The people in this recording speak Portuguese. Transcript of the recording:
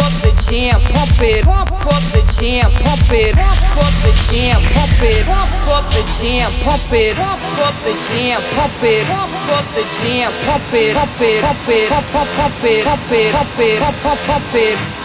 up the jam, pump it, pump up the jam, pump it, pump up the jam, pump it, pump up the jam, pump it, pump up the jam, pump it, pump the jam, pump it, pump it, pump it, pump it, pump it, pump it, pump it.